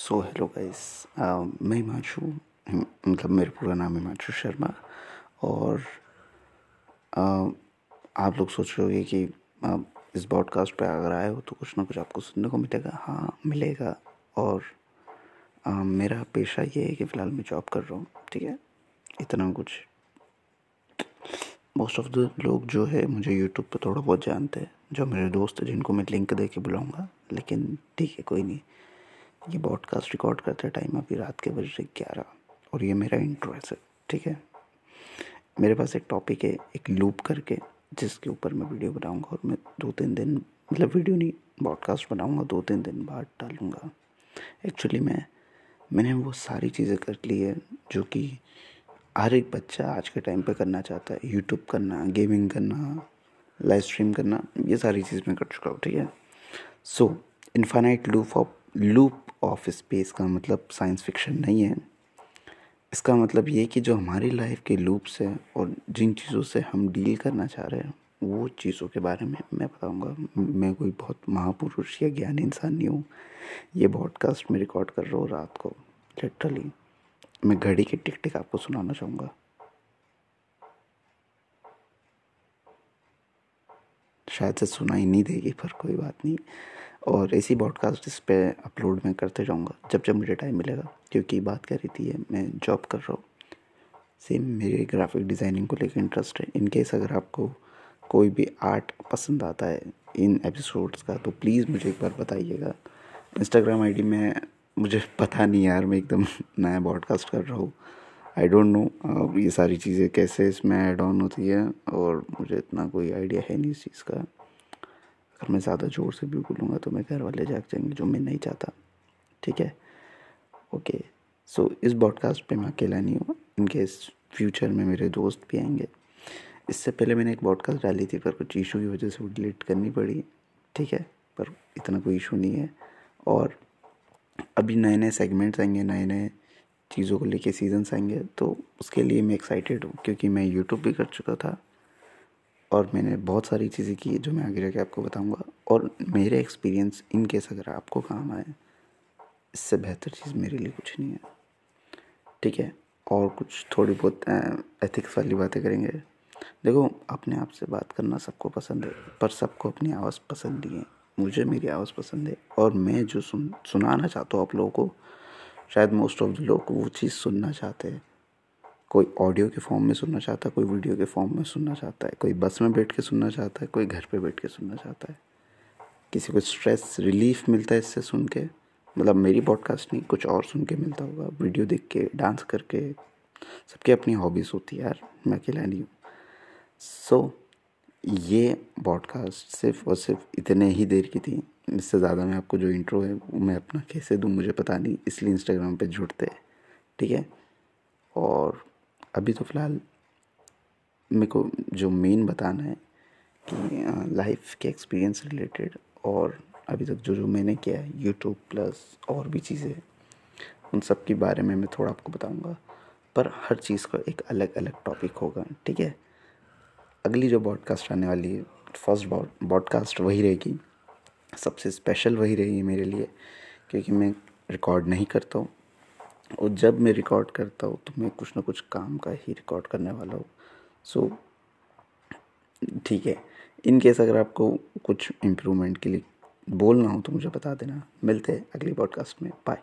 So hello guys मैं हिमांशु मतलब मेरा पूरा नाम हिमांशु शर्मा और uh, आप लोग सोच रहे होगे कि uh, इस पॉडकास्ट पे अगर आए हो तो कुछ ना कुछ आपको सुनने को मिलेगा। हाँ मिलेगा और uh, मेरा पेशा ये है कि फ़िलहाल मैं जॉब कर रहा हूँ ठीक है? इतना कुछ। मोस्ट ऑफ़ द लोग जो है मुझे यूट्यूब पे थोड़ा बहुत जानते हैं जो मेरे दोस्त हैं जिनको मैं लिंक दे के बुलाऊँगा लेकिन ठीक है कोई नहीं। ये पॉडकास्ट रिकॉर्ड करते टाइम अभी रात के बज रहे ग्यारह, और ये मेरा इंट्रो है सर ठीक है? मेरे पास एक टॉपिक है, एक लूप करके, जिसके ऊपर मैं वीडियो बनाऊँगा, और मैं दो तीन दिन मतलब वीडियो नहीं पॉडकास्ट बनाऊँगा दो तीन दिन बाद डालूँगा। एक्चुअली मैं, मैंने वो सारी चीज़ें कर ली है, जो कि हर एक बच्चा आज के टाइम पे करना चाहता है। यूट्यूब करना गेमिंग करना लाइव स्ट्रीम करना, ये सारी चीज़ मैं कर चुका हूँ, ठीक है? So infinite loop of loop of space का मतलब साइंस फिक्शन नहीं है। इसका मतलब ये कि जो हमारी लाइफ के लूप्स हैं और जिन चीज़ों से हम डील करना चाह रहे हैं, वो चीज़ों के बारे में मैं बताऊँगा। मैं कोई बहुत महापुरुष या ज्ञानी इंसान नहीं हूँ। ये पॉडकास्ट में रिकॉर्ड कर रहा हूँ रात को लिटरली मैं घड़ी की टिक टिक आपको सुनाना चाहूँगा। शायद से सुनाई नहीं देगी, पर कोई बात नहीं। और ऐसी पॉडकास्ट इस पर अपलोड मैं करते जाऊँगा, जब जब मुझे टाइम मिलेगा, क्योंकि बात कर रही थी मैं जॉब कर रहा हूँ। सेम मेरे ग्राफिक डिज़ाइनिंग को लेकर इंटरेस्ट है। इन केस अगर आपको कोई भी आर्ट पसंद आता है इन एपिसोड्स का तो प्लीज़ मुझे एक बार बताइएगा। इंस्टाग्राम आईडी में मुझे पता नहीं यार, मैं एकदम नया पॉडकास्ट कर रहा हूँ। आई डोंट नो ये सारी चीज़ें कैसे इसमें ऐड ऑन होती है, और मुझे इतना कोई आइडिया है नहीं इस चीज़ का। अगर मैं ज़्यादा ज़ोर से भी बोलूँगा तो मैं घर वाले जाग जाएँगे, जो मैं नहीं चाहता। ठीक है? ओके। सो इस पॉडकास्ट पे मैं अकेला नहीं हूँ। इनकेस फ्यूचर में मेरे दोस्त भी आएँगे। इससे पहले मैंने एक पॉडकास्ट डाली थी, पर कुछ इशू की वजह से वो डिलीट करनी पड़ी। ठीक है? पर इतना कोई इशू नहीं है। और अभी नए नए सेगमेंट्स आएँगे नए नए चीज़ों को लेके सीजन्स आएँगे तो उसके लिए मैं एक्साइटेड हूँ, क्योंकि मैं यूट्यूब भी कर चुका था। और मैंने बहुत सारी चीज़ें की जो मैं आगे जाके आपको बताऊँगा। और मेरे एक्सपीरियंस इन केस अगर आपको काम आए, इससे बेहतर चीज़ मेरे लिए कुछ नहीं है। ठीक है? और कुछ थोड़ी बहुत एथिक्स वाली बातें करेंगे। देखो, अपने आप से बात करना सबको पसंद है, पर सबको अपनी आवाज़ पसंद नहीं है। मुझे मेरी आवाज़ पसंद है और मैं जो सुन, सुनाना चाहता हूँ आप लोगों को, शायद मोस्ट ऑफ़ द लोग वो चीज़ सुनना चाहते हैं। कोई ऑडियो के फॉर्म में सुनना चाहता है कोई वीडियो के फॉर्म में सुनना चाहता है कोई बस में बैठ के सुनना चाहता है कोई घर पे बैठ के सुनना चाहता है। किसी को स्ट्रेस रिलीफ मिलता है इससे सुन के। मतलब मेरी पॉडकास्ट नहीं कुछ और सुन के मिलता होगा। वीडियो देख के डांस करके सबकी अपनी हॉबीज़ होती है यार मैं अकेला नहीं हूँ। सो so, ये पॉडकास्ट सिर्फ़ और सिर्फ़ इतने ही देर की थी इससे ज़्यादा मैं आपको जो इंट्रो है वो मैं अपना कैसे दूँ मुझे पता नहीं इसलिए इंस्टाग्राम पे जुड़ते ठीक है? और अभी तो फ़िलहाल मेरे को जो मेन बताना है कि लाइफ के एक्सपीरियंस रिलेटेड और अभी तक जो जो मैंने किया है यूट्यूब प्लस और भी चीज़ें, उन सब के बारे में मैं थोड़ा आपको बताऊँगा। पर हर चीज़ का एक अलग अलग टॉपिक होगा, ठीक है? अगली जो बॉडकास्ट आने वाली है फ़र्स्ट बॉडकास्ट वही रहेगी। सबसे स्पेशल वही रहेगी मेरे लिए, क्योंकि मैं रिकॉर्ड नहीं करता हूँ। और जब मैं रिकॉर्ड करता हूँ तो मैं कुछ ना कुछ काम का ही रिकॉर्ड करने वाला हूँ। सो ठीक है। इन केस अगर आपको कुछ इम्प्रूवमेंट के लिए बोलना हो तो मुझे बता देना। मिलते हैं अगली पॉडकास्ट में। बाय